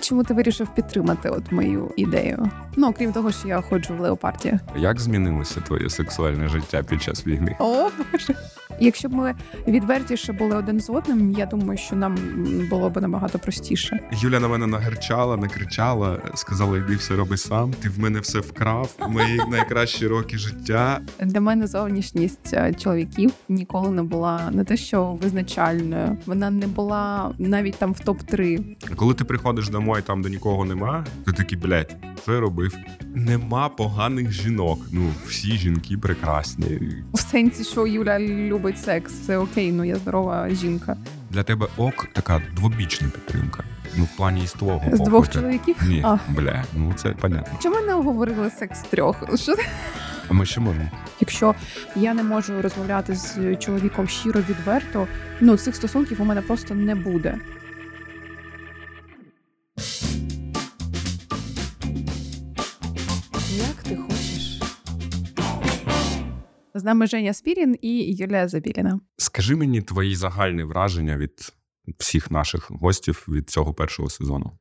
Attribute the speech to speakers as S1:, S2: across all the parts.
S1: Чому ти вирішив підтримати от мою ідею? Ну окрім того, що я ходжу в леопарді.
S2: Як змінилося твоє сексуальне життя під час війни?
S1: О боже. Якщо б ми відвертіше були один з одним, я думаю, що нам було б набагато простіше.
S2: Юля на мене нагерчала, накричала, сказала: йди все роби сам. Ти в мене все вкрав. Мої найкращі роки життя.
S1: Для мене зовнішність е, чоловіків ніколи не була не те, що визначальною. Вона не була навіть там в топ 3
S2: Коли ти приходиш домой, там де нікого нема, ти такий, блядь, що я робив? Нема поганих жінок. Ну всі жінки прекрасні.
S1: в сенсі, що Юля любить секс. Це окей, ну я здорова жінка.
S2: Для тебе ок така двобічна підтримка. Ну, в плані із твого
S1: З
S2: боку.
S1: двох
S2: ти-
S1: чоловіків.
S2: Ні,
S1: А.
S2: бля, ну це понятно.
S1: Чому не обговорили секс трьох? Що?
S2: А ми ще можемо.
S1: Якщо я не можу розмовляти з чоловіком щиро відверто, ну цих стосунків у мене просто не буде. З нами Женя Спірін і Юлія Забіліна.
S2: Скажи мені твої загальні враження від всіх наших гостів від цього першого сезону.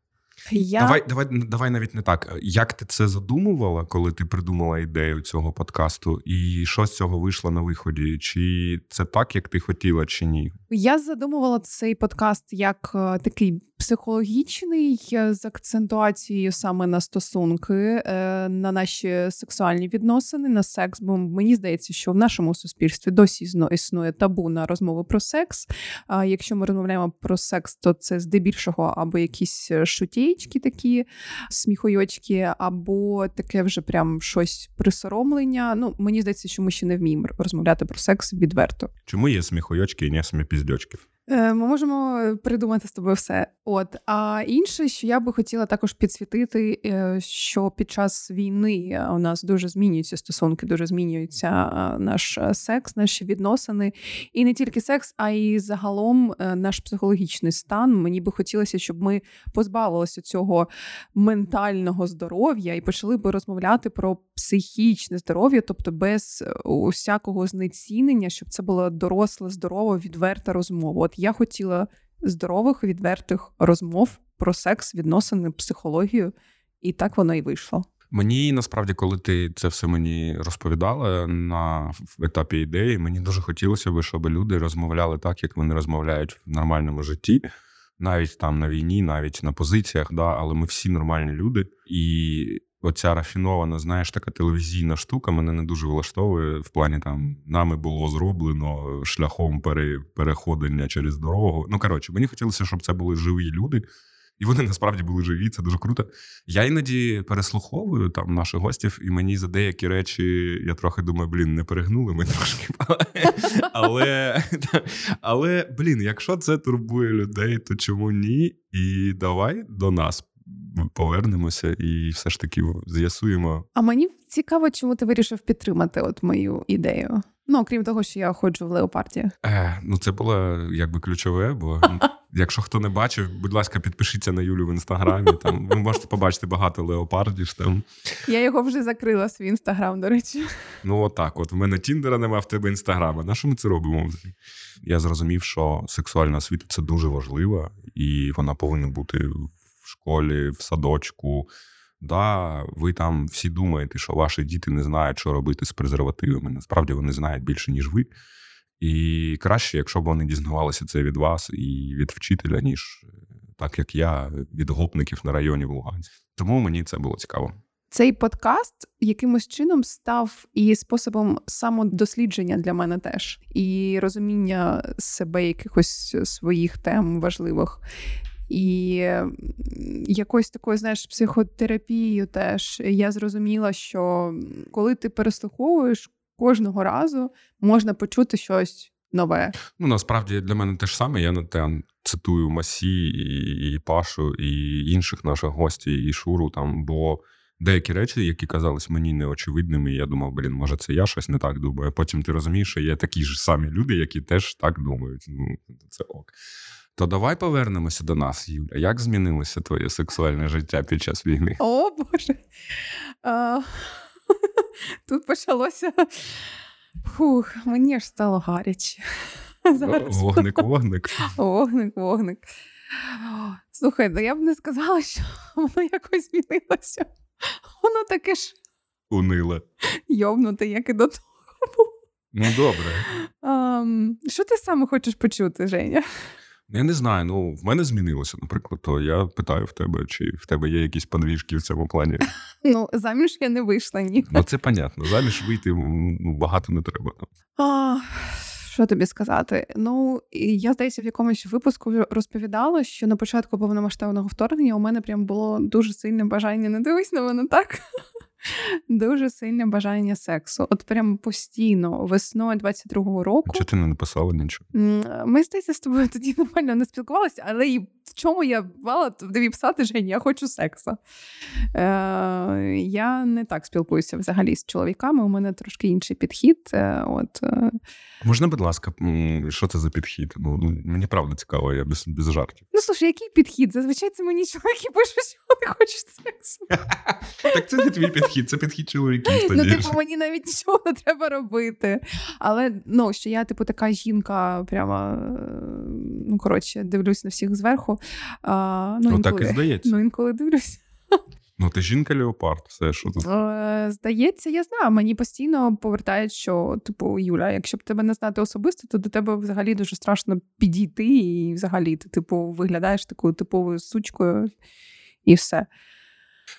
S1: Я
S2: Давай, давай, давай навіть не так. Як ти це задумувала, коли ти придумала ідею цього подкасту, і що з цього вийшло на виході? Чи це так, як ти хотіла, чи ні?
S1: Я задумувала цей подкаст як е, такий психологічний е, з акцентуацією саме на стосунки, е, на наші сексуальні відносини, на секс. Бо мені здається, що в нашому суспільстві досі існує табу на розмови про секс. А якщо ми розмовляємо про секс, то це здебільшого або якісь е, шутєчки такі, сміхойочки, або таке вже прям щось присоромлення. Ну мені здається, що ми ще не вміємо розмовляти про секс відверто.
S2: Чому є сміхойочки і не сміпіздьочків?
S1: Е, Ми можемо придумати з тобою все. От а інше, що я би хотіла також підсвітити, е, що під час війни у нас дуже змінюються стосунки, дуже змінюється е, наш е, секс, наші відносини, і не тільки секс, а й загалом е, наш психологічний стан. Мені би хотілося, щоб ми позбавилися цього ментального здоров'я і почали би розмовляти про психічне здоров'я, тобто без е, усякого знецінення, щоб це була доросла, здорова, відверта розмова. От я хотіла здорових, відвертих розмов про секс, відносини, психологію, і так воно і вийшло.
S2: Мені насправді, коли ти це все мені розповідала на етапі ідеї, мені дуже хотілося б, щоб люди розмовляли так, як вони розмовляють в нормальному житті, навіть там на війні, навіть на позиціях, да, але ми всі нормальні люди. І оця рафінована, знаєш, така телевізійна штука мене не дуже влаштовує в плані там нами було зроблено шляхом пере, переходення через дорогу. Ну коротше, мені хотілося, щоб це були живі люди. І вони насправді були живі, це дуже круто. Я іноді переслуховую там наших гостів, і мені за деякі речі я трохи думаю, блін, не перегнули ми трошки. Але, але блін, якщо це турбує людей, то чому ні? І давай до нас повернемося і все ж таки з'ясуємо.
S1: А мені цікаво, чому ти вирішив підтримати от мою ідею. Ну, окрім того, що я ходжу в леопарді.
S2: Е, ну, це було якби ключове, бо ну, якщо хто не бачив, будь ласка, підпишіться на Юлю в інстаграмі. Там ви можете побачити багато леопардів. Там
S1: Я його вже закрила свій інстаграм, до речі.
S2: Ну, отак. От в мене Тіндера нема, в тебе інстаграма. На що ми це робимо? Я зрозумів, що сексуальна освіта це дуже важливо, і вона повинна бути в школі, в садочку. Да, ви там всі думаєте, що ваші діти не знають, що робити з презервативами. Насправді вони знають більше, ніж ви. І краще, якщо б вони дізнавалися це від вас і від вчителя, ніж е, так як я, від гопників на районі в Луганську. Тому мені це було цікаво.
S1: Цей подкаст якимось чином став і способом самодослідження для мене теж, і розуміння себе якихось своїх тем важливих. І якось такою, знаєш, психотерапією теж я зрозуміла, що коли ти переслуховуєш кожного разу, можна почути щось нове.
S2: Ну, насправді для мене те ж саме. Я на те цитую Масі і, і Пашу, і інших наших гостей, і Шуру там, бо деякі речі, які казались мені неочевидними, я думав, блін, може, це я щось не так думаю. Потім ти розумієш, що є такі ж самі люди, які теж так думають. Ну, це ок. То давай повернемося до нас, Юля. Як змінилося твоє сексуальне життя під час війни?
S1: О, Боже. А, Тут почалося. Фух, мені ж стало гаряче. Зараз.
S2: Вогник, вогник.
S1: Вогник, вогник. Слухай, ну я б не сказала, що воно якось змінилося. Воно таке ж
S2: униле.
S1: Йовнуте, як і до того.
S2: Ну, добре.
S1: А, що ти саме хочеш почути, Женя?
S2: Я не знаю. Ну, в мене змінилося, наприклад, то я питаю в тебе, чи в тебе є якісь подвіжки в цьому плані.
S1: Ну, заміж я не вийшла ні.
S2: Ну, це понятно. Заміж вийти ну, багато не треба.
S1: А, Що тобі сказати? Ну, я здається, в якомусь випуску розповідала, що на початку повномасштабного вторгнення у мене прям було дуже сильне бажання не дивись на мене так. Дуже сильне бажання сексу. От прям постійно, весною 22-го року.
S2: Чи ти не написала нічого?
S1: Ми здається, з тобою тоді нормально не спілкувалися, але і в чому я мала тобі писати, Жені, я хочу сексу. Е, Я не так спілкуюся взагалі з чоловіками. У мене трошки інший підхід. Е, от. Е.
S2: Можна, будь ласка, що це за підхід? Ну, ну, Мені правда цікаво, я без без жартів.
S1: Ну, слушай, який підхід? Зазвичай це мені чоловіки пишуть, що вони хочуть сексу.
S2: Так це не твій підхід, це підхід чоловіків.
S1: Ну, типу, мені навіть нічого не треба робити. Але ну, що я, типу, така жінка, прямо ну, коротше, дивлюсь на всіх зверху. А,
S2: Ну, ну так і здається.
S1: Ну, інколи дивлюсь.
S2: Ну, ти жінка Леопард, все що тут.
S1: Е, Здається, я знаю. Мені постійно повертають, що, типу, Юля, якщо б тебе не знати особисто, то до тебе взагалі дуже страшно підійти, і взагалі ти, типу, виглядаєш такою типовою сучкою і все.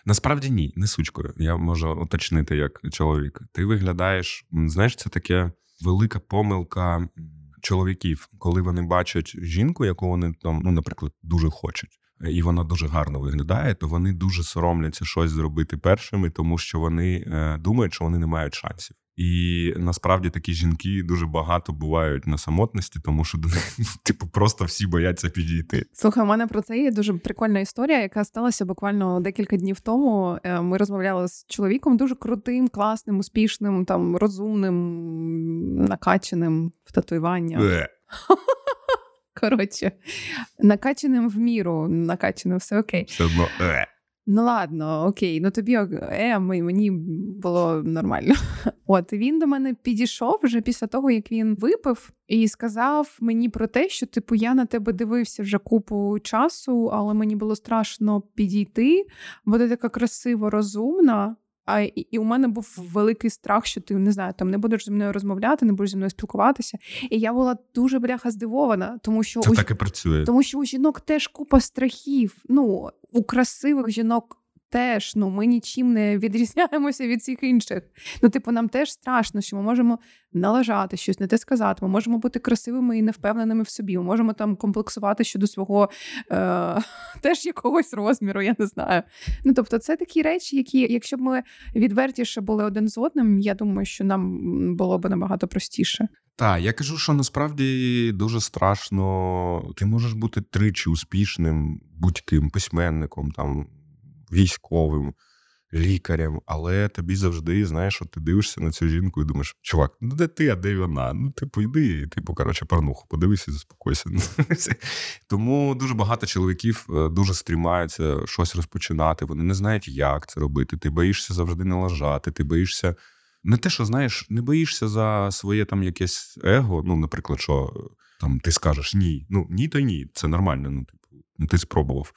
S2: Насправді ні, не сучкою. Я можу уточнити як чоловік. Ти виглядаєш, знаєш, це таке велика помилка чоловіків, коли вони бачать жінку, яку вони там, ну, наприклад, дуже хочуть і вона дуже гарно виглядає, то вони дуже соромляться щось зробити першими, тому що вони е, думають, що вони не мають шансів. І насправді такі жінки дуже багато бувають на самотності, тому що до них типу просто всі бояться підійти.
S1: Слухай, у мене про це є дуже прикольна історія, яка сталася буквально декілька днів тому. Е, ми розмовляли з чоловіком дуже крутим, класним, успішним, там розумним, накачаним в татуюваннях. Е. Коротше, накачаним в міру, накачаним все окей.
S2: Все одно.
S1: Ну ладно, окей, ну тобі е, мені було нормально. От він до мене підійшов вже після того, як він випив, і сказав мені про те, що типу я на тебе дивився вже купу часу, але мені було страшно підійти, бо ти така красиво розумна. А і, і у мене був великий страх, що ти не знаю, там не будеш зі мною розмовляти, не будеш зі мною спілкуватися. І я була дуже бляха здивована, тому що
S2: Це у, так і працює.
S1: Тому що у жінок теж купа страхів. Ну у красивих жінок теж ну ми нічим не відрізняємося від всіх інших. Ну, типу, нам теж страшно, що ми можемо налажати щось, не те сказати. Ми можемо бути красивими і невпевненими в собі. Ми можемо там комплексувати щодо свого е- теж якогось розміру, я не знаю. Ну тобто, це такі речі, які, якщо б ми відвертіше були один з одним, я думаю, що нам було б набагато простіше.
S2: Так, я кажу, що насправді дуже страшно. Ти можеш бути тричі успішним будь-ким письменником, там військовим, лікарем, але тобі завжди, знаєш, от ти дивишся на цю жінку і думаєш, чувак, ну де ти, а де вона? Ну, типу, йди, типу, коротше, порнуху, подивися, заспокойся. Тому дуже багато чоловіків е, дуже стрімаються щось розпочинати. Вони не знають, як це робити. Ти боїшся завжди налажати, ти боїшся. Не те, що знаєш, не боїшся за своє там якесь его. Ну, наприклад, що там ти скажеш ні. Ну ні, то ні, це нормально. Ну, типу, ну ти спробував.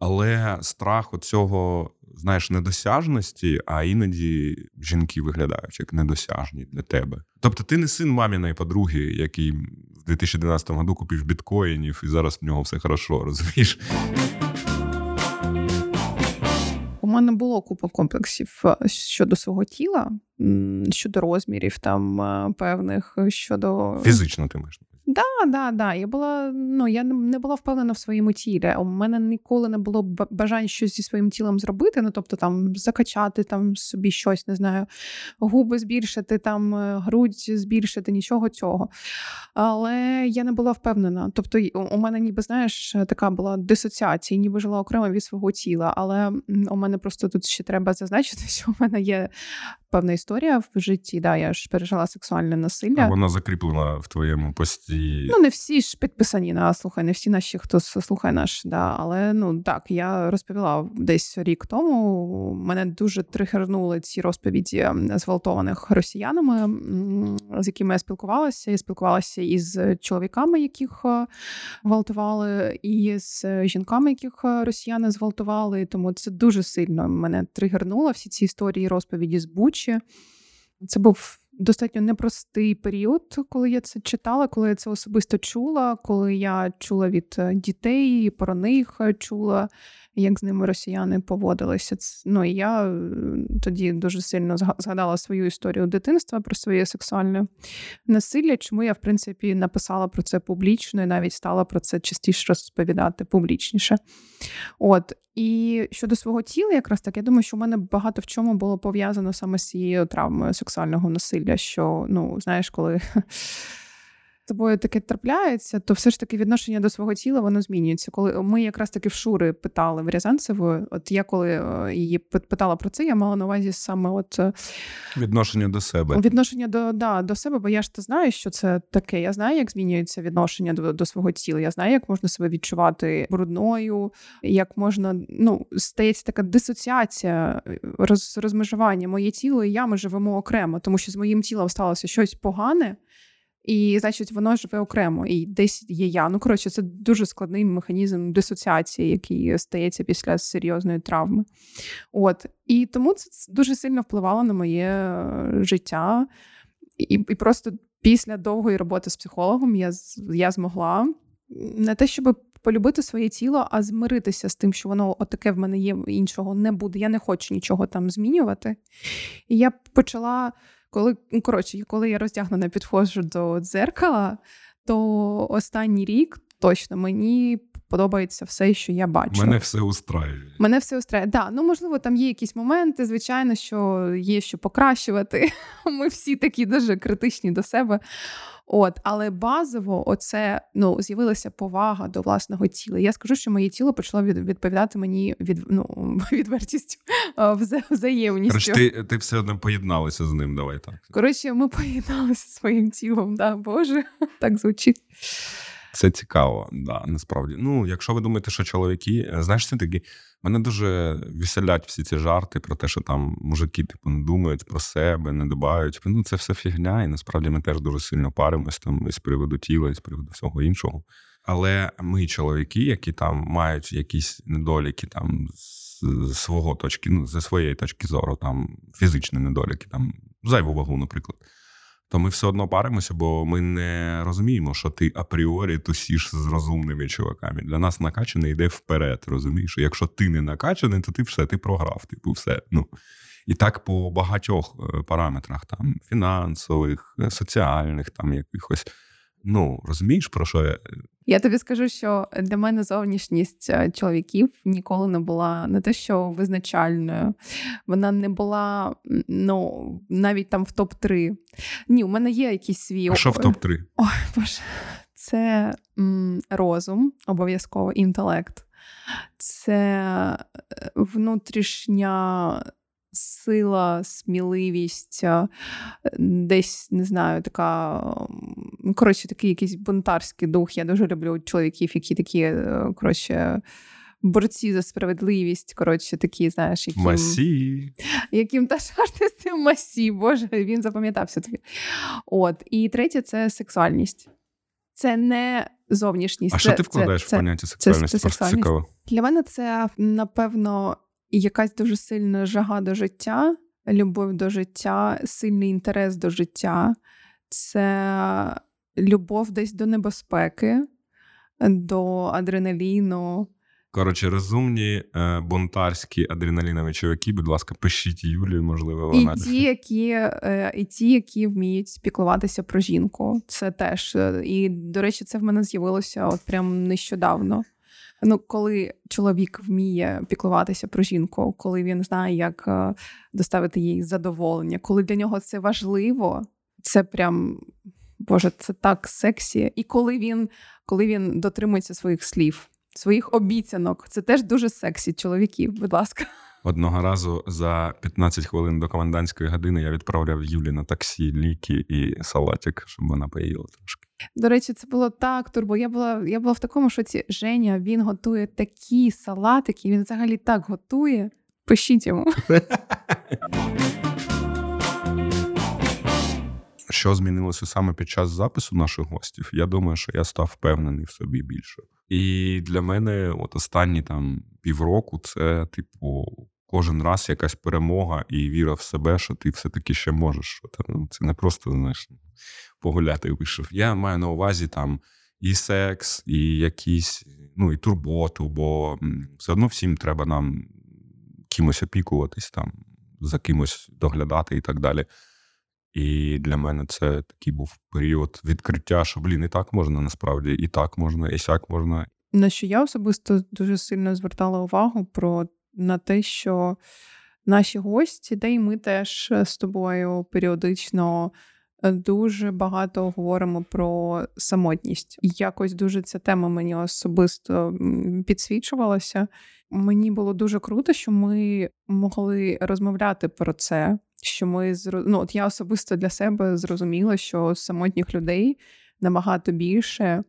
S2: Але страх оцього, знаєш, недосяжності, а іноді жінки виглядають як недосяжні для тебе. Тобто, ти не син маміної подруги, який в 2012 году купив біткоїнів, і зараз в нього все хорошо, розумієш?
S1: У мене було купа комплексів е, щодо свого тіла, щодо розмірів там е, певних щодо
S2: фізично ти маєш
S1: Да, да, да. Я була ну я не була впевнена в своєму тілі. У мене ніколи не було бажань щось зі своїм тілом зробити. Ну тобто там закачати там собі щось, не знаю, губи збільшити, там е, грудь збільшити, нічого цього. Але я не була впевнена. Тобто, у мене, ніби знаєш, така була дисоціація, ніби жила окремо від свого тіла. Але у мене просто тут ще треба зазначити, що у мене є певна історія в житті. Да, Я ж пережила сексуальне насилля.
S2: А Вона закріплена в твоєму пості.
S1: Ну, не всі ж підписані на слухай, не всі наші, хто слухає наш. Да, Але ну так, я розповіла десь рік тому. Мене дуже тригернули ці розповіді зґвалтованих росіянами, з якими я спілкувалася. Я спілкувалася із чоловіками, яких е, гвалтували, і з жінками, яких е, росіяни зґвалтували. Тому це дуже сильно мене тригернуло всі ці історії розповіді з Бучі. Це був достатньо непростий період, коли я це читала, коли я це особисто чула, коли я чула від е, дітей, про них чула як з ними росіяни поводилися. Ну і я е, тоді дуже сильно згадала свою історію дитинства про своє сексуальне насилля. Чому я, в принципі, написала про це публічно і навіть стала про це частіше розповідати публічніше. От. І щодо свого тіла, якраз так, я думаю, що в мене багато в чому було пов'язано саме з цією травмою сексуального насилля. Що, ну, знаєш, коли тобою таке трапляється, то все ж таки відношення до свого тіла воно змінюється. Коли ми якраз таки в Шури питали в Рязанцевої, от я коли е, її питала про це, я мала на увазі саме от е,
S2: відношення до себе.
S1: Відношення до да, до себе, бо я ж то знаю, що це таке. Я знаю, як змінюється відношення до до свого тіла. Я знаю, як можна себе відчувати брудною, як можна ну стається така дисоціація, роз, розмежування. Моє тіло і я ми живемо окремо, тому що з моїм тілом сталося щось погане. І, значить, воно живе окремо, і десь є я. Ну, коротше, це дуже складний механізм дисоціації, який стається після серйозної травми. От і тому це дуже сильно впливало на моє е, життя. І і просто після довгої роботи з психологом я я змогла не те, щоб полюбити своє тіло, а змиритися з тим, що воно отаке в мене є, іншого не буде. Я не хочу нічого там змінювати. І я почала. Коли ну, коротше, коли я роздягнена підходжу до дзеркала, то останній рік точно мені подобається все, що я бачу.
S2: Мене все устраює.
S1: Мене все устраює. Да, ну можливо, там є якісь моменти, звичайно, що є що покращувати. Ми всі такі дуже критичні до себе. От, але базово, оце ну з'явилася повага до власного тіла. Я скажу, що моє тіло почало від, відповідати мені від ну відвертістю вза, взаємністю.
S2: Короче, ти ти все одно поєдналася з ним. Давай так.
S1: Коротше, ми поєдналися своїм тілом. Да, Боже, так звучить.
S2: Це цікаво, да, насправді. Ну, якщо ви думаєте, що чоловіки, знаєш, це такі, мене дуже веселять всі ці жарти про те, що там мужики типу не думають про себе, не дбають. Ну, це все фігня, і насправді ми теж дуже сильно паримось там із приводу тіла, і з приводу всього іншого. Але ми, чоловіки, які там мають якісь недоліки там з свого точки, ну, зі своєї точки зору, там фізичні недоліки, там зайву вагу, наприклад то ми все одно паримося, бо ми не розуміємо, що ти апріорі тусіш з розумними чуваками. Для нас накачаний йде вперед. Розумієш? Якщо ти не накачаний, то ти все, ти програв. Типу, все. Ну. І так по багатьох е, параметрах, там фінансових, е, соціальних, там якихось. Ну, розумієш, про що я
S1: я тобі скажу, що для мене зовнішність е, чоловіків ніколи не була не те, що визначальною. Вона не була ну, навіть там в топ-3. Ні, у мене є якісь свій.
S2: А що в топ-3?
S1: Ой, боже. Це м, розум, обов'язково інтелект, це е, внутрішня сила, сміливість, е, десь не знаю, така коротше, такий якийсь бунтарський дух. Я дуже люблю чоловіків, які такі е, коротше. Борці за справедливість, коротше, такі, знаєш, яким
S2: Масі.
S1: яким та з масі, Боже, він запам'ятався тобі. От. І третє це сексуальність. Це не зовнішність.
S2: А
S1: це,
S2: що ти вкладаєш
S1: це,
S2: в поняття сексуальності?
S1: Це, це,
S2: Просто цікаво.
S1: Для мене це, напевно, якась дуже сильна жага до життя, любов до життя, сильний інтерес до життя. Це любов десь до небезпеки, до адреналіну.
S2: Коротше, розумні е, бунтарські адреналінові чоловіки, будь ласка, пишіть Юлію, можливо, вона.
S1: І ті, які е, і ті, які вміють спіклуватися про жінку. Це теж. Е, і, до речі, це в мене з'явилося от прям нещодавно. Ну, коли чоловік вміє піклуватися про жінку, коли він знає, як е, доставити їй задоволення, коли для нього це важливо, це прям Боже, це так сексі. І коли він коли він дотримується своїх слів, своїх обіцянок, це теж дуже сексі чоловіків, будь ласка.
S2: Одного разу за 15 хвилин до комендантської години я відправляв Юлі на таксі, ліки і салатик, щоб вона поїла трошки.
S1: До речі, це було так турбо. Я була я була в такому шоці. Женя він готує такі салатики, він взагалі так готує. Пишіть йому.
S2: Що змінилося саме під час запису наших гостів? Я думаю, що я став впевнений в собі більше. І для мене, от останні там півроку, це, типу, кожен раз якась перемога і віра в себе, що ти все-таки ще можеш. Ну, Це не просто знаєш, погуляти вийшов. Я маю на увазі там і секс, і якісь, ну і турботу, бо все одно всім треба нам кимось опікуватись, там, за кимось доглядати і так далі. І для мене це такий був період відкриття, що блін, і так можна насправді, і так можна, і сяк можна.
S1: На що я особисто дуже сильно звертала увагу про на те, що наші гості, де й ми теж з тобою періодично е, дуже багато говоримо про самотність. Якось дуже ця тема мені особисто підсвічувалася. Мені було дуже круто, що ми могли розмовляти про це. Що ми ну, от я особисто для себе зрозуміла, що самотніх людей набагато більше,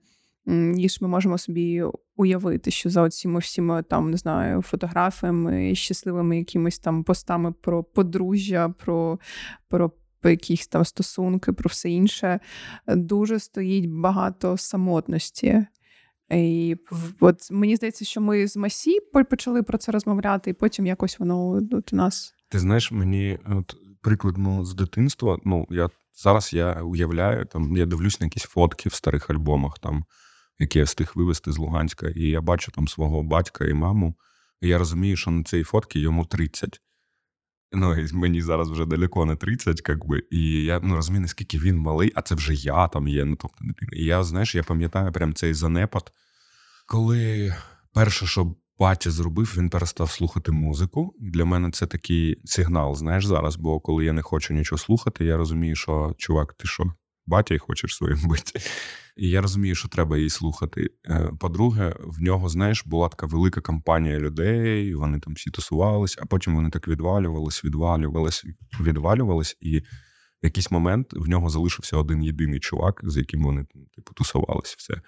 S1: ніж ми можемо собі уявити, що за цими всіми там не знаю фотографіями, щасливими якимись там постами про подружжя, про, про. Якісь там стосунки, про все інше, дуже стоїть багато самотності. І от мені здається, що ми з Масі почали про це розмовляти, і потім якось воно от у нас.
S2: Ти знаєш, мені от приклад ну, з дитинства. Ну я зараз я уявляю, там я дивлюсь на якісь фотки в старих альбомах, там які я встиг вивезти з Луганська, і я бачу там свого батька і маму. І я розумію, що на цій фотці йому 30. Ну, і мені зараз вже далеко не 30, як би, і я ну, розумію, наскільки він малий, а це вже я там є. Ну, тобто, І я, знаєш, я пам'ятаю прям цей занепад, коли перше, що батя зробив, він перестав слухати музику. Для мене це такий сигнал, знаєш, зараз, бо коли я не хочу нічого слухати, я розумію, що чувак, ти що, батя й хочеш своїм бити. І я розумію, що треба її слухати. Е, по-друге, в нього, знаєш, була така велика компанія людей, вони там всі тусувались, а потім вони так відвалювались, відвалювались, відвалювались, і в якийсь момент в нього залишився один єдиний чувак, з яким вони типу тусувались все.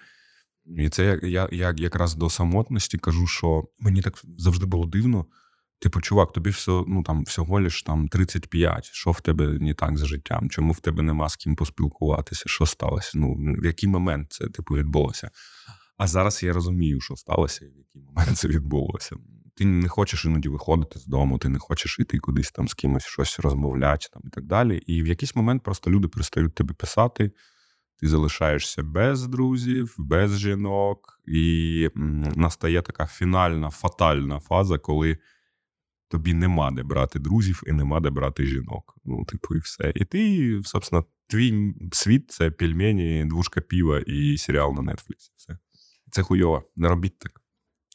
S2: І це я, я якраз до самотності кажу, що мені так завжди було дивно. Типу, чувак, тобі все, ну там всього лиш там 35, що в тебе не так за життям? Чому в тебе нема з ким поспілкуватися? Що сталося? Ну, в який момент це типу відбулося? А зараз я розумію, що сталося, і в який момент це відбулося. Ти не хочеш іноді виходити з дому, ти не хочеш іти кудись там з кимось щось розмовляти там і так далі. І в якийсь момент просто люди перестають тебе писати. Ти залишаєшся без друзів, без жінок, і настає така фінальна фатальна фаза, коли тобі нема де брати друзів і нема де брати жінок. Ну, типу, і все. І ти, собственно, твій світ це пельмені, двушка піва і серіал на Netflix. Все. Це хуйово, не робіть так.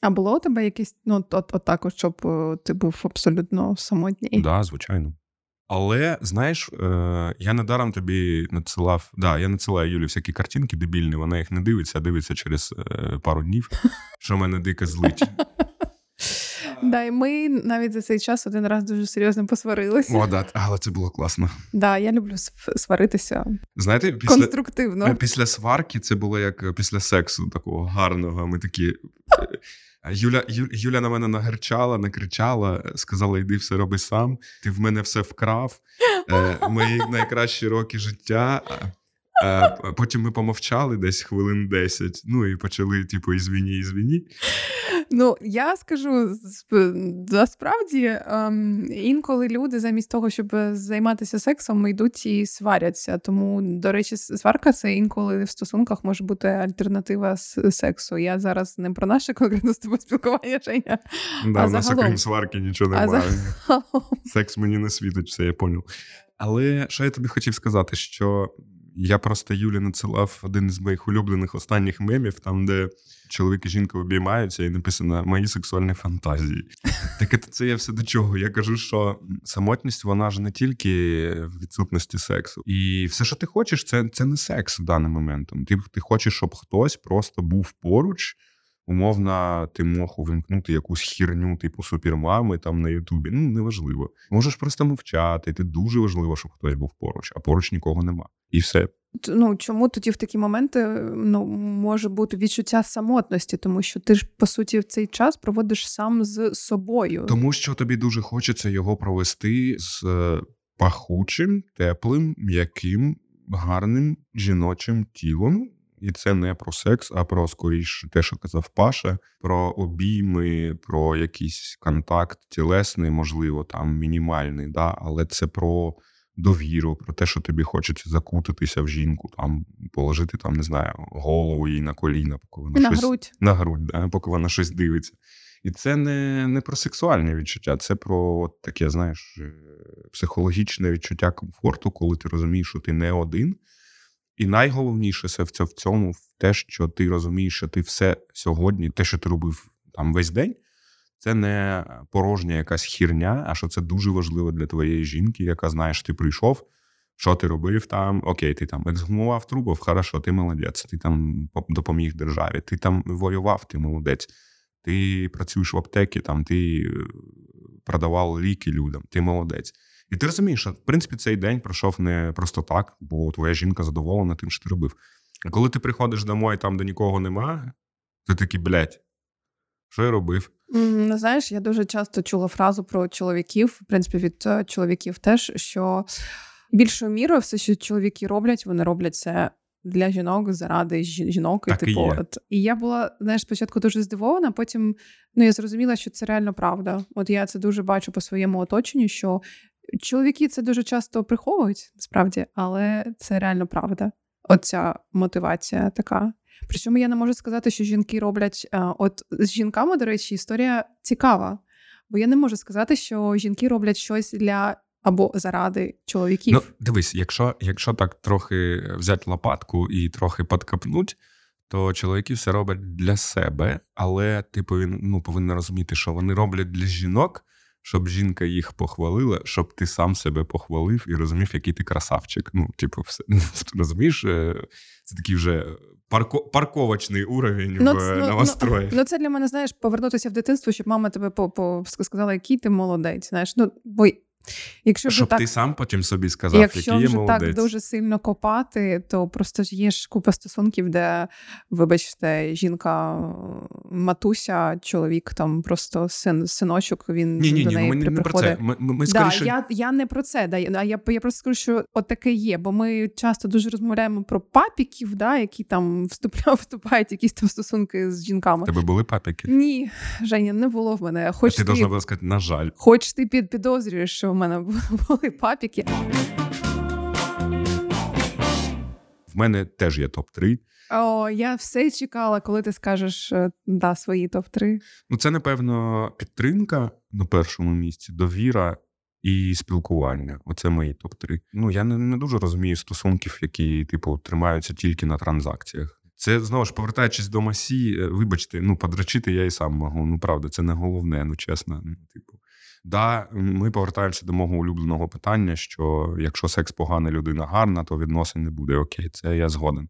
S1: А було у тебе якийсь, ну, от, от також, щоб е, ти був абсолютно самотній?
S2: Так, да, звичайно. Але знаєш, е, я недаром тобі надсилав. Да, я надсилаю Юлі всякі картинки дебільні, вона їх не дивиться, а дивиться через е, пару днів, що мене дико злить.
S1: Да, і ми навіть за цей час один раз дуже серйозно посварилися.
S2: О, да, але це було класно.
S1: Да, я люблю сваритися
S2: Знаєте, після,
S1: конструктивно.
S2: Після сварки це було як після сексу такого гарного. Ми такі. Юля Ю, Юля на мене нагарчала, накричала, сказала: йди все роби сам. Ти в мене все вкрав. Е, мої найкращі роки життя. Потім ми помовчали десь хвилин 10, ну і почали, типу, ізвіні, ізвіні.
S1: Ну, я скажу насправді ем, інколи люди замість того, щоб займатися сексом, йдуть і сваряться. Тому, до речі, сварка це інколи в стосунках може бути альтернатива сексу. Я зараз не про наше конкретно з тобою спілкування, Женя.
S2: Да, а У нас окрім сварки нічого немає. Секс мені не світить, все я поняв. Але що я тобі хотів сказати, що я просто Юлі надсилав один із моїх улюблених останніх мемів, там, де чоловік і жінка обіймаються, і написано Мої сексуальні фантазії. Так це я все до чого. Я кажу, що самотність вона ж не тільки в відсутності сексу. І все, що ти хочеш, це це не секс в даний момент. Ти, ти хочеш, щоб хтось просто був поруч. Умовно, ти мог увімкнути якусь хірню, типу супермами там на Ютубі. Ну, неважливо. Можеш просто мовчати. Ти дуже важливо, щоб хтось був поруч, а поруч нікого нема. І все.
S1: Ну чому тоді в такі моменти ну, може бути відчуття самотності, тому що ти ж по суті в цей час проводиш сам з собою.
S2: Тому що тобі дуже хочеться його провести з е, пахучим, теплим, м'яким, гарним жіночим тілом. І це не про секс, а про скоріше те, що казав Паша, про обійми, про якийсь контакт тілесний, можливо, там мінімальний, да, але це про довіру, про те, що тобі хочеться закутитися в жінку, там положити там, не знаю, голову їй на коліна, поки вона
S1: на
S2: щось
S1: грудь.
S2: на грудь, да, поки вона щось дивиться. І це не не про сексуальне відчуття, це про от таке, знаєш, е, психологічне відчуття комфорту, коли ти розумієш, що ти не один. І найголовніше це в цьому в те, що ти розумієш, що ти все сьогодні, те, що ти робив там весь день, це не порожня якась хірня, а що це дуже важливо для твоєї жінки, яка знаєш, ти прийшов. Що ти робив там? Окей, ти там ексгумував трубу, хорошо, ти молодець, ти там допоміг державі, ти там воював, ти молодець, ти працюєш в аптекі, там ти е, продавав ліки людям, ти молодець. І ти розумієш, що в принципі цей день пройшов не просто так, бо твоя жінка задоволена тим, що ти робив. А коли ти приходиш домой, там де нікого немає, ти такий, блядь, що я робив?
S1: Ну, знаєш, я дуже часто чула фразу про чоловіків, в принципі, від е, чоловіків теж, що більшою мірою все, що чоловіки роблять, вони роблять це. Для жінок заради жінок,
S2: так
S1: типу,
S2: і є.
S1: от і я була знаєш, спочатку дуже здивована. Потім ну я зрозуміла, що це реально правда. От я це дуже бачу по своєму оточенню, що чоловіки це дуже часто приховують, справді, але це реально правда. Оця мотивація така. Причому я не можу сказати, що жінки роблять. Е, от з жінками, до речі, історія цікава. Бо я не можу сказати, що жінки роблять щось для або заради чоловіків.
S2: Ну, Дивись, якщо якщо так трохи взяти лопатку і трохи подкапнуть, то чоловіки все роблять для себе, але ти повин, ну, повинен розуміти, що вони роблять для жінок, щоб жінка їх похвалила, щоб ти сам себе похвалив і розумів, який ти красавчик. Ну, типу, все розумієш, е, це такий вже парко, парковочний уровень ну, в ну, новострої.
S1: Ну, ну, це для мене, знаєш, повернутися в дитинство, щоб мама тебе по сказала, який ти молодець. Знаєш, ну бо
S2: Якщо Щоб так, ти сам потім собі сказав,
S1: якщо
S2: який є молодець.
S1: так дуже сильно копати, то просто є ж купа стосунків, де, вибачте, жінка матуся, чоловік там просто син, синочок, він
S2: ні, ні,
S1: до
S2: ні,
S1: неї
S2: ми не про це. Ми, ми, ми
S1: скоріше... да, я я не про це. Да, я я просто скажу, що от таке є, бо ми часто дуже розмовляємо про папіків, да, які там вступають якісь там стосунки з жінками.
S2: Тебе були папіки?
S1: Ні, Женя, не було в мене.
S2: Хоч а ти, ти должна була сказати, на жаль.
S1: Хоч ти під підозрюєш, що в мене були папіки.
S2: В мене теж є топ-3.
S1: О, я все чекала, коли ти скажеш е, да, свої топ-3.
S2: Ну, це, напевно, підтримка на першому місці, довіра і спілкування. Оце мої топ-3. Ну, я не, не дуже розумію стосунків, які, типу, тримаються тільки на транзакціях. Це знову ж повертаючись до масі, е, вибачте, ну подрачити я і сам можу. Ну правда, це не головне, ну чесно. Ну, типу, Да, ми повертаємося до мого улюбленого питання: що якщо секс погана, людина гарна, то відносин не буде. Окей, це я згоден.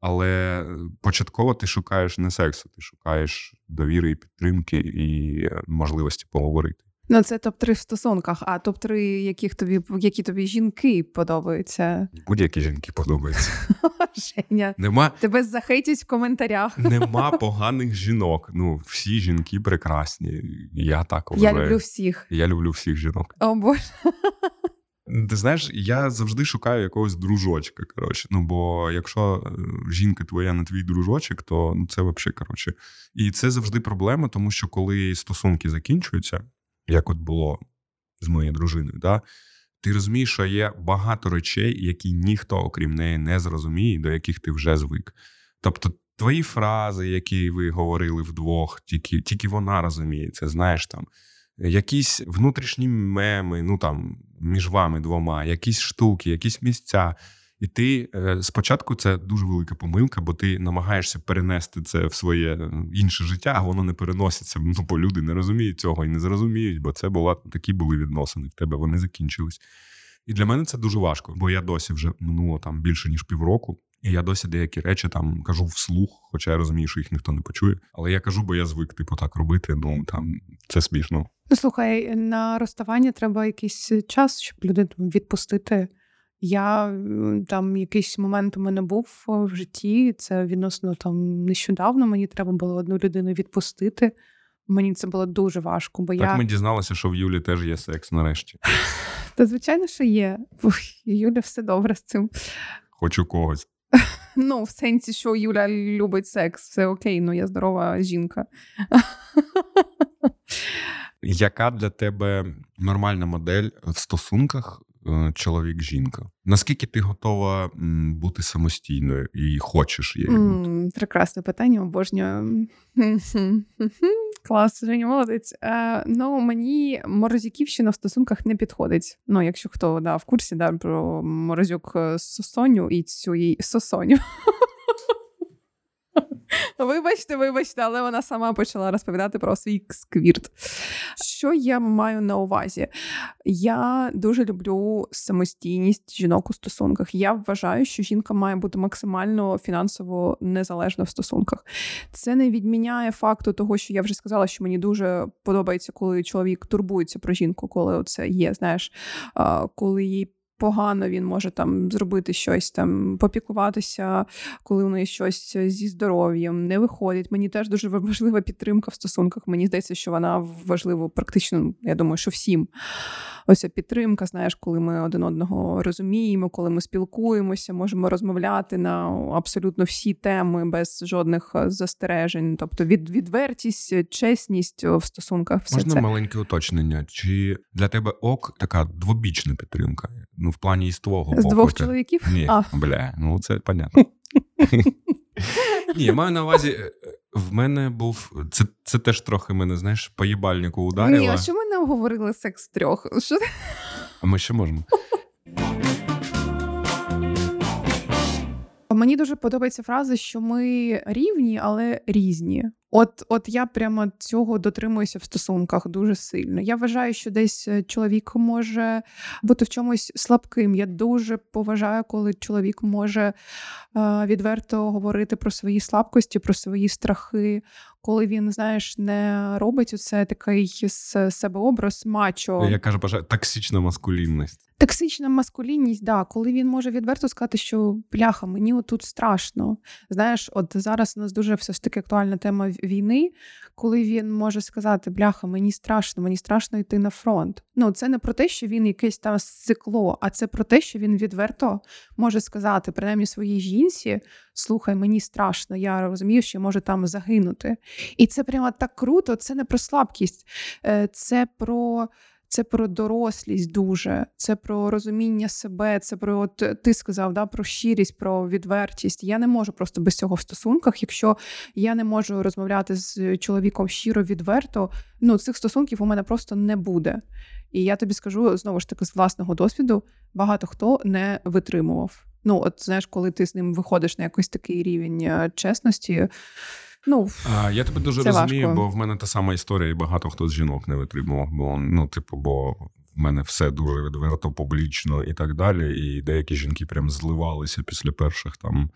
S2: Але початково ти шукаєш не сексу, ти шукаєш довіри і підтримки і е, можливості поговорити.
S1: Ну, це топ-3 в стосунках, а топ-3, яких тобі які тобі жінки подобаються.
S2: Будь-які жінки подобаються.
S1: Женя, Нема... Тебе захейтять в коментарях.
S2: Нема поганих жінок. Ну, всі жінки прекрасні. Я так
S1: вважаю. Я люблю всіх.
S2: Я люблю всіх жінок.
S1: О Боже.
S2: Ти знаєш, я завжди шукаю якогось дружочка. Коротше. Ну, бо якщо е, жінка твоя не твій дружочок, то ну, це взагалі коротше. І це завжди проблема, тому що коли стосунки закінчуються як от було з моєю дружиною, да, ти розумієш, що є багато речей, які ніхто, окрім неї, не зрозуміє, до яких ти вже звик. Тобто, твої фрази, які ви говорили вдвох, тільки тільки вона розуміє це, знаєш там. Якісь внутрішні меми, ну там між вами двома, якісь штуки, якісь місця. І ти е, спочатку це дуже велика помилка, бо ти намагаєшся перенести це в своє е, інше життя, а воно не переноситься. Ну, бо люди не розуміють цього і не зрозуміють, бо це була такі були відносини в тебе. Вони закінчились. І для мене це дуже важко, бо я досі вже минуло там більше ніж півроку. І я досі деякі речі там кажу вслух, хоча я розумію, що їх ніхто не почує. Але я кажу, бо я звик типу так робити. Ну там це смішно.
S1: Ну слухай, на розставання треба якийсь час, щоб людину відпустити. Я там якийсь момент у мене був в житті. Це відносно там нещодавно. Мені треба було одну людину відпустити. Мені це було дуже важко, бо
S2: так
S1: я
S2: ми дізналися, що в Юлі теж є секс нарешті.
S1: Та звичайно, що є. Юля все добре з цим.
S2: Хочу когось.
S1: Ну, в сенсі, що Юля любить секс, все окей, ну я здорова жінка.
S2: Яка для тебе нормальна модель в стосунках Е, чоловік-жінка. Наскільки ти готова бути самостійною і хочеш її?
S1: Mm, прекрасне питання, обожнюю. Клас, Женя, молодець. Е, Ну, мені морозюківщина в стосунках не підходить. Ну, якщо хто да, в курсі да, про морозюк е, Сосоню і цю її Сосоню. Вибачте, вибачте, але вона сама почала розповідати про свій сквірт. Що я маю на увазі? Я дуже люблю самостійність жінок у стосунках. Я вважаю, що жінка має бути максимально фінансово незалежна в стосунках. Це не відміняє факту того, що я вже сказала, що мені дуже подобається, коли чоловік турбується про жінку, коли це є, знаєш, коли їй погано він може там зробити щось там, попіклуватися, коли у неї щось зі здоров'ям не виходить. Мені теж дуже важлива підтримка в стосунках. Мені здається, що вона важлива практично, я думаю, що всім. Оця підтримка, знаєш, коли ми один одного розуміємо, коли ми спілкуємося, можемо розмовляти на абсолютно всі теми без жодних е, застережень. Тобто від, відвертість, чесність в стосунках. Все
S2: Можна
S1: це.
S2: маленьке уточнення? Чи для тебе ок така двобічна підтримка? Ну, в плані із твого
S1: з
S2: боку.
S1: двох чоловіків?
S2: Ні, а. бля, ну це понятно. Ні, я маю на увазі, е, в мене був. Це це теж трохи мене, знаєш, по їбальнику ударило.
S1: Ні, а що ми не обговорили секс трьох? Що?
S2: А ми ще можемо.
S1: Мені дуже подобається фраза, що ми рівні, але різні. От от я прямо цього дотримуюся в стосунках дуже сильно. Я вважаю, що десь е, чоловік може бути в чомусь слабким. Я дуже поважаю, коли чоловік може е, відверто говорити про свої слабкості, про свої страхи. Коли він, знаєш, не робить оце такий з себе образ мачо.
S2: Я кажу, бажаю токсична маскулінність.
S1: Токсична маскулінність, да, коли він може відверто сказати, що бляха, мені отут страшно. Знаєш, от зараз у нас дуже все ж таки актуальна тема війни, коли він може сказати, бляха, мені страшно, мені страшно йти на фронт. Ну, це не про те, що він якесь там цикло, а це про те, що він відверто може сказати, принаймні своїй жінці: слухай, мені страшно, я розумію, що я можу там загинути. І це прямо так круто, це не про слабкість, е, це про. Це про дорослість дуже, це про розуміння себе, це про от ти сказав, да, про щирість, про відвертість. Я не можу просто без цього в стосунках. Якщо я не можу розмовляти з чоловіком щиро відверто, ну цих стосунків у мене просто не буде. І я тобі скажу знову ж таки з власного досвіду: багато хто не витримував. Ну, от знаєш, коли ти з ним виходиш на якийсь такий рівень е, чесності. Ну,
S2: а, Я тебе дуже розумію, важко. бо в мене та сама історія, і багато хто з жінок не витримував. Бо ну, типу, бо в мене все дуже відверто, публічно і так далі. І деякі жінки прям зливалися після перших там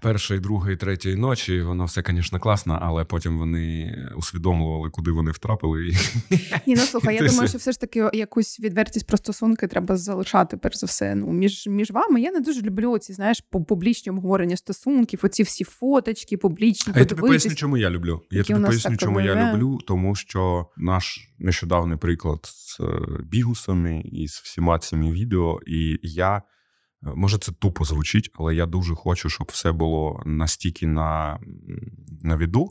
S2: першої, другої, третьої ночі. Воно все, звісно, класно, але потім вони усвідомлювали, куди вони втрапили.
S1: Ні, ну слухай, я думаю, що все ж таки якусь відвертість про стосунки треба залишати, перш за все. Ну, між між вами. Я не дуже люблю ці, знаєш, публічні обговорення стосунків, оці всі фоточки, публічні.
S2: А я тобі поясню, чому я люблю. Я тобі поясню, чому я люблю, тому що наш нещодавний приклад з е, бігусами і з всіма цими відео, і я. Може, це тупо звучить, але я дуже хочу, щоб все було настільки на на віду,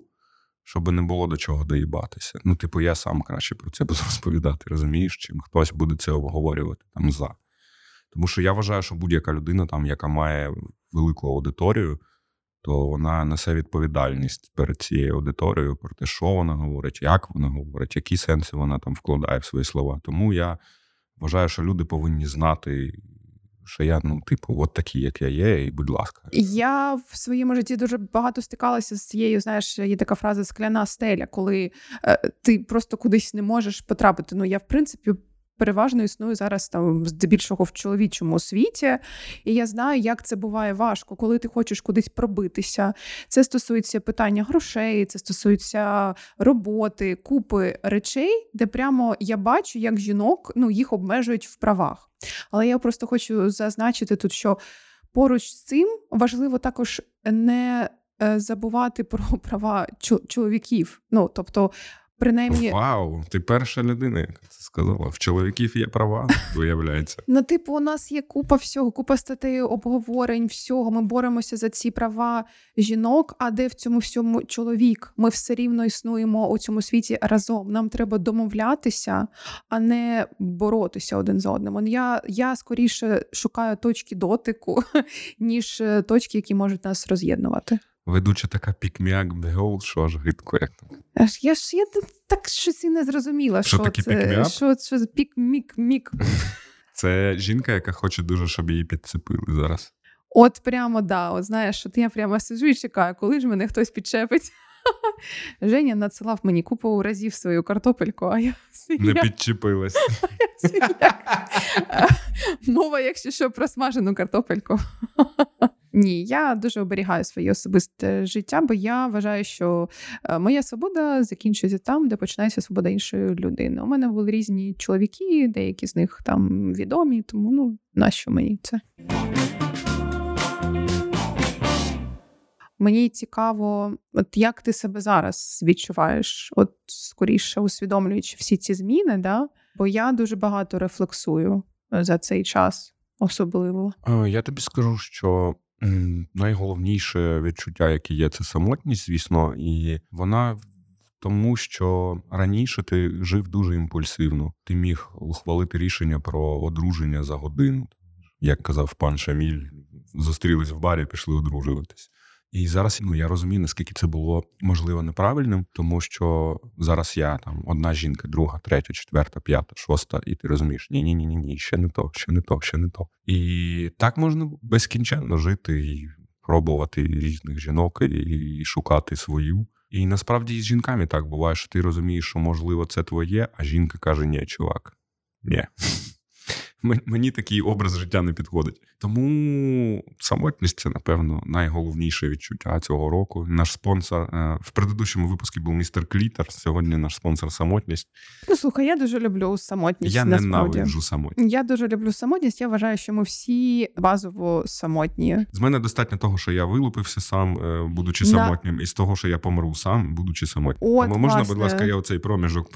S2: щоб не було до чого доїбатися. Ну, типу, я сам краще про це буду розповідати, розумієш, чим хтось буде це обговорювати там за. Тому що я вважаю, що будь-яка людина, там, яка має велику аудиторію, то вона несе відповідальність перед цією аудиторією про те, що вона говорить, як вона говорить, які сенси вона там вкладає в свої слова. Тому я вважаю, що люди повинні знати що я, ну, типу, от такий, як я є, і будь ласка.
S1: Я в своєму житті дуже багато стикалася з цією, знаєш, є така фраза скляна стеля, коли е, ти просто кудись не можеш потрапити. Ну, я, в принципі, переважно існую зараз там здебільшого в чоловічому світі, і я знаю, як це буває важко, коли ти хочеш кудись пробитися. Це стосується питання грошей, це стосується роботи, купи речей, де прямо я бачу, як жінок ну, їх обмежують в правах. Але я просто хочу зазначити тут, що поруч з цим важливо також не е, забувати про права чоловіків. Ну тобто Принаймні,
S2: вау, ти перша людина, сказала. В чоловіків є права, виявляється.
S1: Ну, типу, у нас є купа всього, купа статей, обговорень, всього. Ми боремося за ці права жінок. А де в цьому всьому чоловік? Ми все рівно існуємо у цьому світі разом. Нам треба домовлятися, а не боротися один з одним. Я я скоріше шукаю точки дотику, ніж е, точки, які можуть нас роз'єднувати.
S2: Ведуча така пікмяк бегол, що аж гидко, як так.
S1: Аж я ж я так щось і не зрозуміла, що, що це що, що пік-мік-мік.
S2: Це жінка, яка хоче дуже, щоб її підцепили зараз.
S1: От прямо да, от знаєш, от я прямо сиджу і чекаю, коли ж мене хтось підчепить. Женя надсилав мені купу разів свою картопельку, а я
S2: не підчепилась.
S1: Мова, якщо що, про смажену картопельку. Ні, я дуже оберігаю своє особисте життя, бо я вважаю, що е, моя свобода закінчується там, де починається свобода іншої людини. У мене були різні чоловіки, деякі з них там відомі, тому ну нащо мені це? Мені цікаво, от як ти себе зараз відчуваєш, от скоріше усвідомлюючи всі ці зміни, да? бо я дуже багато рефлексую е, за цей час, особливо.
S2: Е, я тобі скажу, що найголовніше відчуття, яке є, це самотність, звісно, і вона тому, що раніше ти жив дуже імпульсивно. Ти міг ухвалити рішення про одруження за годину, як казав пан Шаміль, зустрілись в барі, пішли одружуватись. І зараз ну я розумію, наскільки це було можливо неправильним, тому що зараз я там одна жінка, друга, третя, четверта, п'ята, шоста, і ти розумієш, ні, ні, ні, ні, ні, ще не то, ще не то, ще не то. І так можна безкінченно жити і пробувати різних жінок і шукати свою. І насправді з жінками так буває, що ти розумієш, що можливо це твоє, а жінка каже: Ні, чувак, ні мені такий образ життя не підходить. Тому самотність це, напевно, найголовніше відчуття цього року. Наш спонсор е, в предыдущому випуску був містер Клітер. Сьогодні наш спонсор самотність.
S1: Ну слухай, я дуже люблю самотність.
S2: Я ненавиджу самотність.
S1: Я дуже люблю самотність. Я вважаю, що ми всі базово самотні.
S2: З мене достатньо того, що я вилупився сам, е, будучи самотнім, і з того, що я помру сам, будучи самотнім. От, Тому можна, власне. будь ласка, я оцей проміжок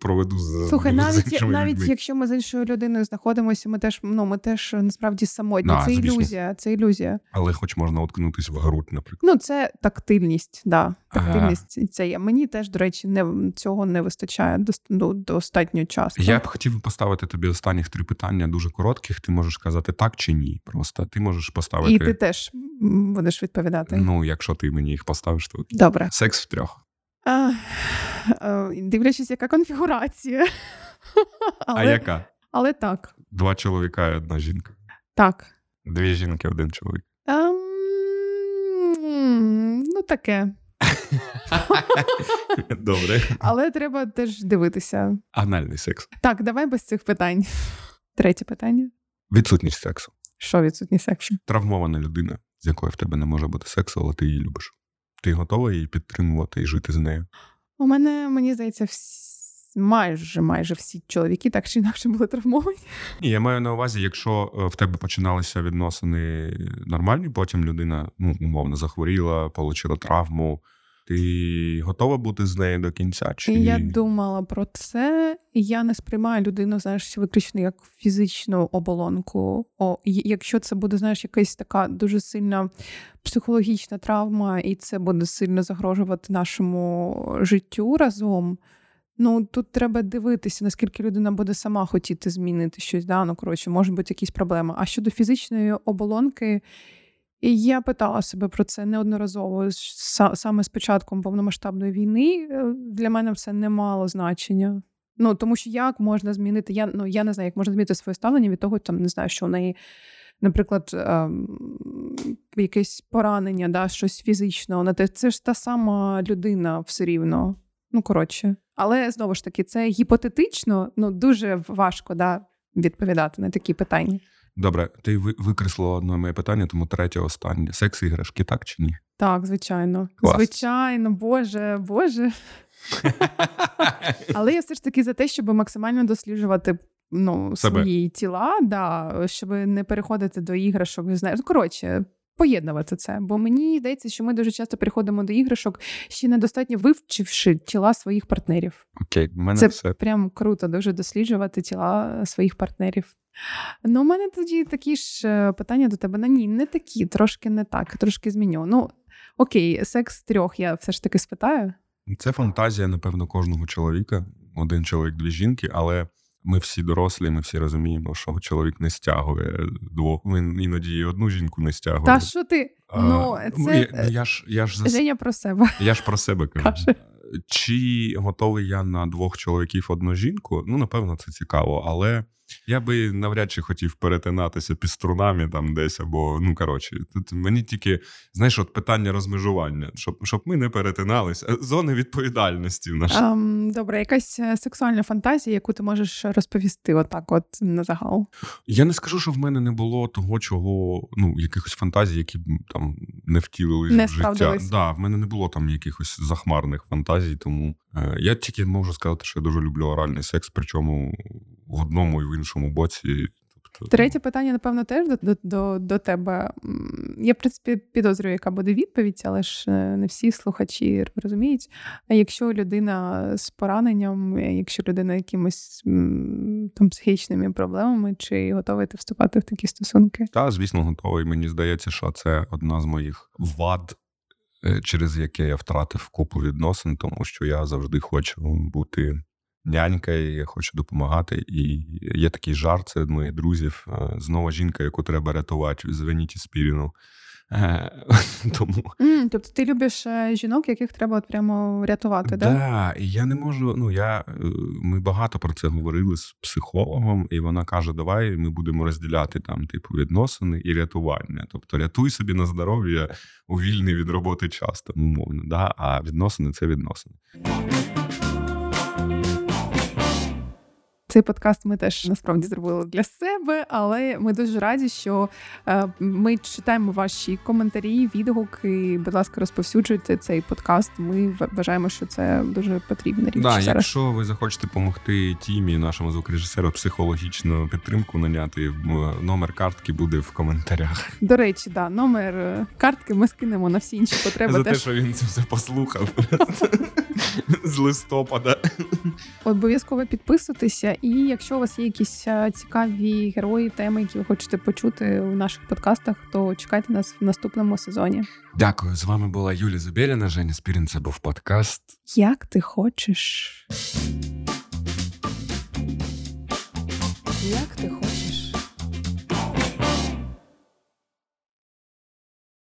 S2: проведу з
S1: слухай, навіть
S2: з
S1: навіть людьми. якщо ми з іншою людиною знаходимося, ми теж ну ми теж насправді самотні. Да, це звісно. ілюзія, це ілюзія.
S2: Але хоч можна уткнутись в грудь, наприклад.
S1: Ну це тактильність, да. Тактильність ага. це є. Мені теж, до речі, не цього не вистачає до, до достатньо часу.
S2: Я б хотів поставити тобі останніх три питання дуже коротких. Ти можеш сказати так чи ні. Просто ти можеш поставити.
S1: І ти теж будеш відповідати.
S2: Ну, якщо ти мені їх поставиш, то
S1: добре.
S2: Секс в трьох.
S1: А, а, Дивлячись, яка конфігурація.
S2: Але, А яка?
S1: Але так.
S2: Два чоловіка і одна жінка.
S1: Так.
S2: Дві жінки, один чоловік.
S1: Um, ну, таке.
S2: Добре.
S1: Але треба теж дивитися.
S2: Анальний секс.
S1: Так, давай без цих питань. Третє питання.
S2: Відсутність сексу.
S1: Що відсутність сексу?
S2: Травмована людина, з якою в тебе не може бути сексу, але ти її любиш. Ти готова її підтримувати і жити з нею?
S1: У мене, мені здається, всі майже майже всі чоловіки так чи інакше були травмовані.
S2: Ні, я маю на увазі, якщо е, в тебе починалися відносини нормальні, потім людина ну, умовно захворіла, отримала травму. Ти готова бути з нею до кінця? Чи
S1: я думала про це, я не сприймаю людину, знаєш, виключно як фізичну оболонку. О, Якщо це буде, знаєш, якась така дуже сильна психологічна травма, і це буде сильно загрожувати нашому життю разом. Ну тут треба дивитися, наскільки людина буде сама хотіти змінити щось. Да? Ну, коротше, можуть бути якісь проблеми. А щодо фізичної оболонки, я питала себе про це неодноразово. Саме з початком повномасштабної війни е, для мене це не мало значення. Ну тому що як можна змінити? Я ну я не знаю, як можна змінити своє ставлення від того, там не знаю, що в неї, наприклад, ем, якесь поранення, да, щось фізичне. Це ж та сама людина все рівно. Ну коротше. Але знову ж таки, це гіпотетично, ну дуже важко да, відповідати на такі питання.
S2: Добре, ти викреслила одне моє питання, тому третє останнє. Секс іграшки, так чи ні?
S1: Так, звичайно.
S2: Клас.
S1: Звичайно, Боже, Боже. Але я все ж таки за те, щоб максимально досліджувати ну, свої тіла, да, щоб не переходити до іграшок. Знаєш, коротше, поєднувати це. Бо мені здається, що ми дуже часто переходимо до іграшок, ще недостатньо вивчивши тіла своїх партнерів.
S2: Окей, в мене
S1: це
S2: все.
S1: прям круто, дуже досліджувати тіла своїх партнерів. Ну, у мене тоді такі ж е, питання до тебе. На ні, не такі, трошки не так, трошки зміню. Ну, окей, секс трьох я все ж таки спитаю.
S2: Це фантазія, напевно, кожного чоловіка. Один чоловік, дві жінки, але ми всі дорослі, ми всі розуміємо, що чоловік не стягує двох. Він іноді і одну жінку не стягує.
S1: Та що ти? А, ну, це...
S2: Я, я ж, я ж
S1: зас... Женя про себе.
S2: Я ж про себе кажу. Чи готовий я на двох чоловіків одну жінку? Ну, напевно, це цікаво, але я би навряд чи хотів перетинатися під струнами там десь, або ну коротше, тут мені тільки знаєш, от питання розмежування, щоб щоб ми не перетиналися. Е, зони відповідальності. Наші.
S1: Um, добре, якась е, сексуальна фантазія, яку ти можеш розповісти, отак, от на загал.
S2: Я не скажу, що в мене не було того, чого ну якихось фантазій, які б там не втілились
S1: не
S2: в життя. Да, в мене не було там якихось захмарних фантазій, тому я тільки можу сказати, що я дуже люблю оральний секс, причому в одному і в іншому боці.
S1: Тобто... Третє питання, напевно, теж до, до до, до, тебе. Я, в принципі, підозрюю, яка буде відповідь, але ж е, не всі слухачі розуміють. А якщо людина з пораненням, е, якщо людина якимось там психічними проблемами, чи готовий ти вступати в такі стосунки?
S2: Так, звісно, готовий. Мені здається, що це одна з моїх вад. Е, через яке я втратив купу відносин, тому що я завжди хочу бути нянька, і я хочу допомагати. І є такий жарт серед моїх друзів. Е, знову жінка, яку треба рятувати, звеніть спіріну. Е, тому
S1: mm, тобто ти любиш е, жінок, яких треба от прямо рятувати.
S2: Да? Да, і я не можу. Ну я ми багато про це говорили з психологом, і вона каже: Давай ми будемо розділяти там типу відносини і рятування. Тобто рятуй собі на здоров'я у вільний від роботи час, там умовно. Да? А відносини це відносини.
S1: Цей подкаст ми теж насправді зробили для себе, але ми дуже раді, що е, ми читаємо ваші коментарі, відгуки. Будь ласка, розповсюджуйте цей подкаст. Ми вважаємо, що це дуже потрібна річ.
S2: Да, зараз. Якщо ви захочете допомогти тімі, нашому звукорежисеру, психологічну підтримку наняти, номер картки буде в коментарях.
S1: До речі, да, номер е, картки ми скинемо на всі інші потреби.
S2: За
S1: теж.
S2: те, що він це все послухав з листопада.
S1: Обов'язково підписуйтеся. І якщо у вас є якісь е, цікаві герої, теми, які ви хочете почути у наших подкастах, то чекайте нас в наступному сезоні.
S2: Дякую. З вами була Юлія Зубєліна, Женя Спірін. Це був подкаст.
S1: Як ти хочеш? Як ти хочеш?